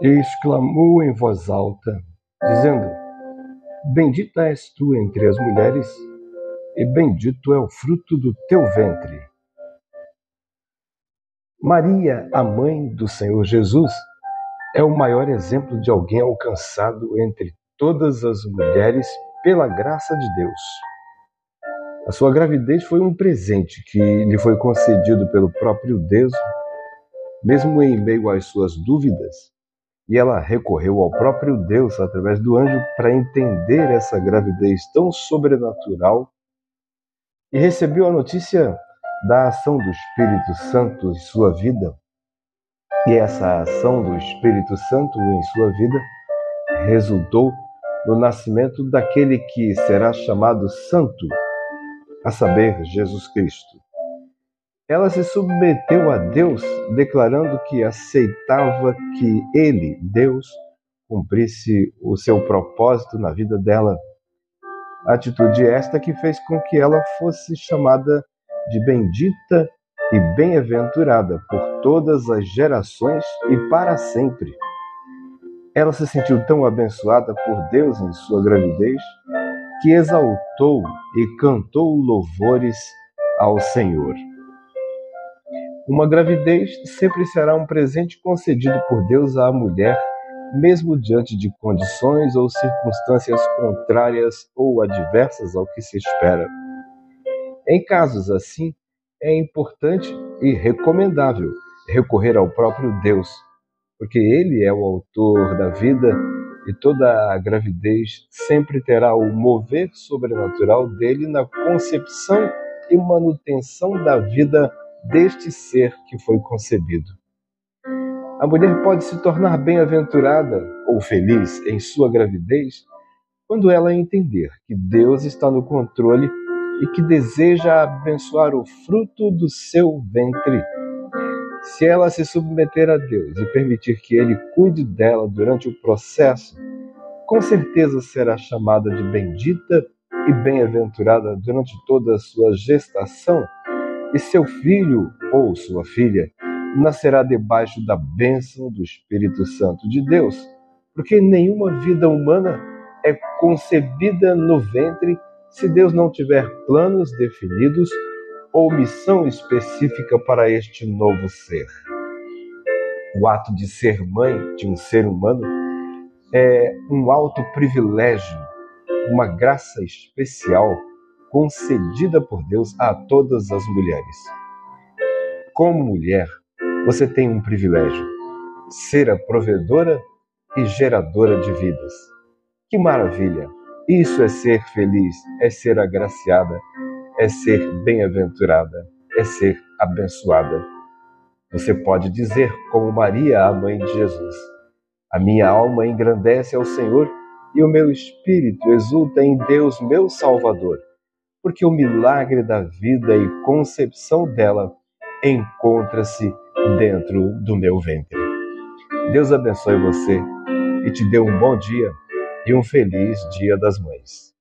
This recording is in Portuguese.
e exclamou em voz alta, dizendo: Bendita és tu entre as mulheres, e bendito é o fruto do teu ventre. Maria, a mãe do Senhor Jesus, é o maior exemplo de alguém alcançado entre todas as mulheres pela graça de Deus. A sua gravidez foi um presente que lhe foi concedido pelo próprio Deus, mesmo em meio às suas dúvidas, e ela recorreu ao próprio Deus através do anjo para entender essa gravidez tão sobrenatural e recebeu a notícia da ação do Espírito Santo em sua vida. E essa ação do Espírito Santo em sua vida resultou no nascimento daquele que será chamado Santo, a saber, Jesus Cristo. Ela se submeteu a Deus, declarando que aceitava que Ele, Deus, cumprisse o seu propósito na vida dela. Atitude esta que fez com que ela fosse chamada de bendita e bem-aventurada por todas as gerações e para sempre. Ela se sentiu tão abençoada por Deus em sua gravidez que exaltou e cantou louvores ao Senhor. Uma gravidez sempre será um presente concedido por Deus à mulher, mesmo diante de condições ou circunstâncias contrárias ou adversas ao que se espera. Em casos assim, é importante e recomendável recorrer ao próprio Deus, porque Ele é o autor da vida e toda a gravidez sempre terá o mover sobrenatural dele na concepção e manutenção da vida deste ser que foi concebido. A mulher pode se tornar bem-aventurada ou feliz em sua gravidez quando ela entender que Deus está no controle e que deseja abençoar o fruto do seu ventre. Se ela se submeter a Deus e permitir que Ele cuide dela durante o processo, com certeza será chamada de bendita e bem-aventurada durante toda a sua gestação, e seu filho ou sua filha nascerá debaixo da bênção do Espírito Santo de Deus, porque nenhuma vida humana é concebida no ventre se Deus não tiver planos definidos ou missão específica para este novo ser. O ato de ser mãe de um ser humano é um alto privilégio, uma graça especial concedida por Deus a todas as mulheres. Como mulher, você tem um privilégio: ser a provedora e geradora de vidas. Que maravilha! Isso é ser feliz, é ser agraciada, é ser bem-aventurada, é ser abençoada. Você pode dizer, como Maria, a mãe de Jesus: A minha alma engrandece ao Senhor e o meu espírito exulta em Deus, meu Salvador, porque o milagre da vida e concepção dela encontra-se dentro do meu ventre. Deus abençoe você e te dê um bom dia e um feliz Dia das Mães.